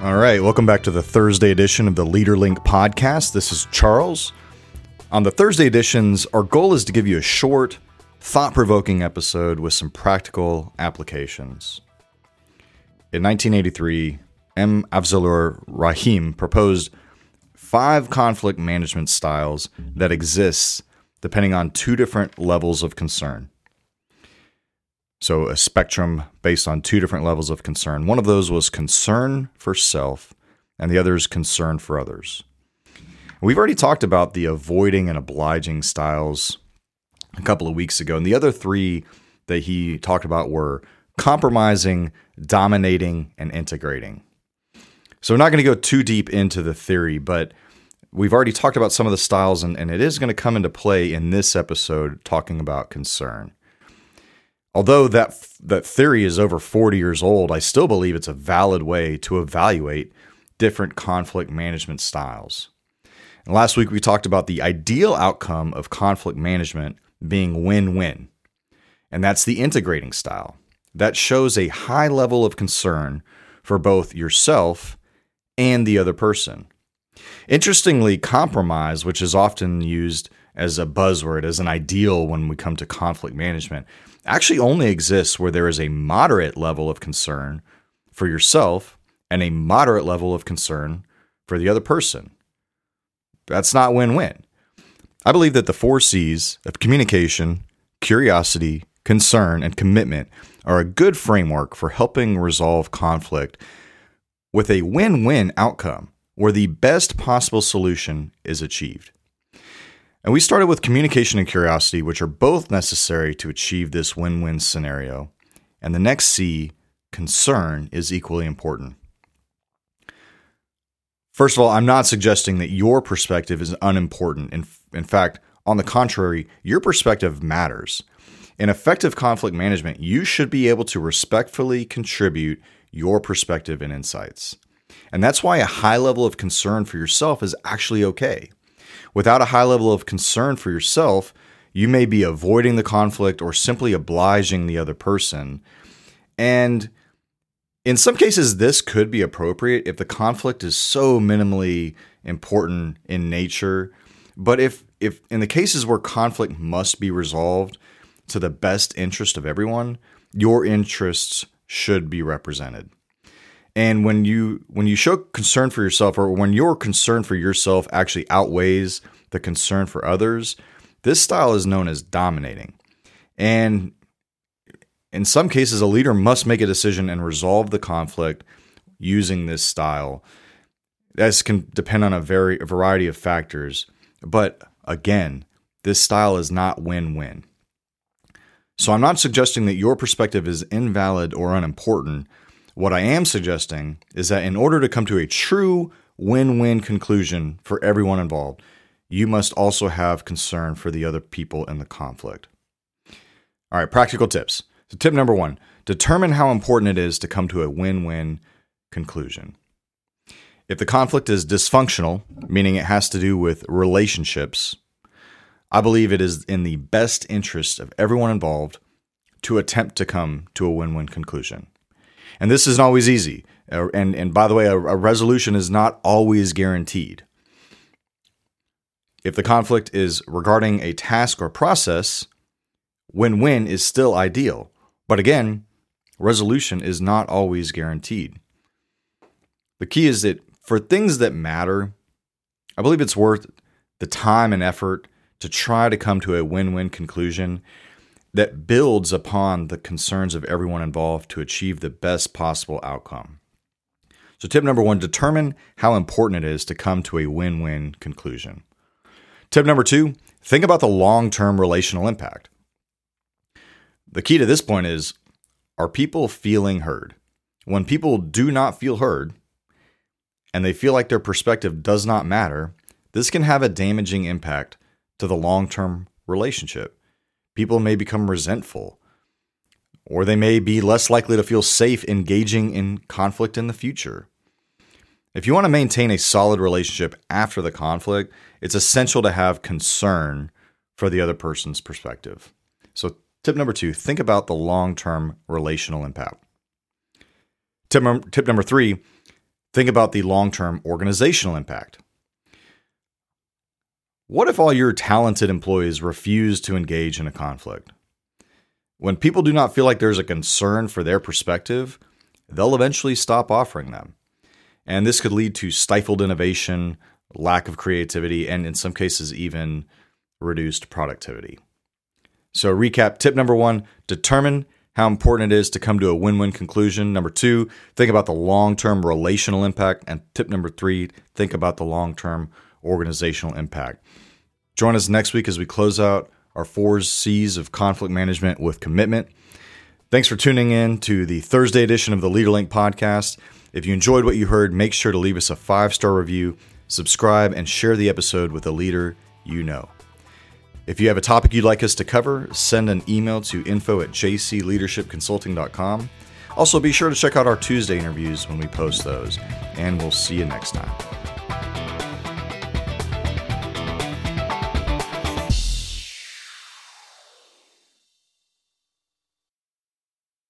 All right, welcome back to the Thursday edition of the LeaderLink podcast. This is Charles. On the Thursday editions, our goal is to give you a short, thought provoking episode with some practical applications. In 1983, M. Afzalur Rahim proposed five conflict management styles that exist depending on two different levels of concern. So, a spectrum based on two different levels of concern. One of those was concern for self, and the other is concern for others. We've already talked about the avoiding and obliging styles a couple of weeks ago, and the other three that he talked about were compromising, dominating, and integrating. So, we're not going to go too deep into the theory, but we've already talked about some of the styles, and, and it is going to come into play in this episode talking about concern. Although that that theory is over 40 years old, I still believe it's a valid way to evaluate different conflict management styles. And last week we talked about the ideal outcome of conflict management being win-win. And that's the integrating style. That shows a high level of concern for both yourself and the other person. Interestingly, compromise, which is often used as a buzzword, as an ideal when we come to conflict management, actually only exists where there is a moderate level of concern for yourself and a moderate level of concern for the other person. That's not win win. I believe that the four C's of communication, curiosity, concern, and commitment are a good framework for helping resolve conflict with a win win outcome where the best possible solution is achieved. And we started with communication and curiosity, which are both necessary to achieve this win win scenario. And the next C, concern, is equally important. First of all, I'm not suggesting that your perspective is unimportant. In, in fact, on the contrary, your perspective matters. In effective conflict management, you should be able to respectfully contribute your perspective and insights. And that's why a high level of concern for yourself is actually okay. Without a high level of concern for yourself, you may be avoiding the conflict or simply obliging the other person. And in some cases, this could be appropriate if the conflict is so minimally important in nature. But if, if in the cases where conflict must be resolved to the best interest of everyone, your interests should be represented. And when you when you show concern for yourself or when your concern for yourself actually outweighs the concern for others, this style is known as dominating. And in some cases a leader must make a decision and resolve the conflict using this style. This can depend on a very a variety of factors, but again, this style is not win-win. So I'm not suggesting that your perspective is invalid or unimportant. What I am suggesting is that in order to come to a true win win conclusion for everyone involved, you must also have concern for the other people in the conflict. All right, practical tips. So, tip number one determine how important it is to come to a win win conclusion. If the conflict is dysfunctional, meaning it has to do with relationships, I believe it is in the best interest of everyone involved to attempt to come to a win win conclusion. And this isn't always easy. Uh, and, and by the way, a, a resolution is not always guaranteed. If the conflict is regarding a task or process, win win is still ideal. But again, resolution is not always guaranteed. The key is that for things that matter, I believe it's worth the time and effort to try to come to a win win conclusion that builds upon the concerns of everyone involved to achieve the best possible outcome. So, tip number one determine how important it is to come to a win win conclusion. Tip number two think about the long term relational impact. The key to this point is are people feeling heard? When people do not feel heard and they feel like their perspective does not matter, this can have a damaging impact to the long term relationship people may become resentful, or they may be less likely to feel safe engaging in conflict in the future. If you want to maintain a solid relationship after the conflict, it's essential to have concern for the other person's perspective. So, tip number two think about the long term relational impact. Tip, tip number three think about the long term organizational impact. What if all your talented employees refuse to engage in a conflict? When people do not feel like there's a concern for their perspective, they'll eventually stop offering them. And this could lead to stifled innovation, lack of creativity, and in some cases, even reduced productivity. So, recap tip number one determine how important it is to come to a win win conclusion. Number two, think about the long term relational impact. And tip number three, think about the long term organizational impact. Join us next week as we close out our four C's of conflict management with commitment. Thanks for tuning in to the Thursday edition of the LeaderLink podcast. If you enjoyed what you heard, make sure to leave us a five star review, subscribe, and share the episode with a leader you know. If you have a topic you'd like us to cover, send an email to info at jcleadershipconsulting.com. Also, be sure to check out our Tuesday interviews when we post those, and we'll see you next time.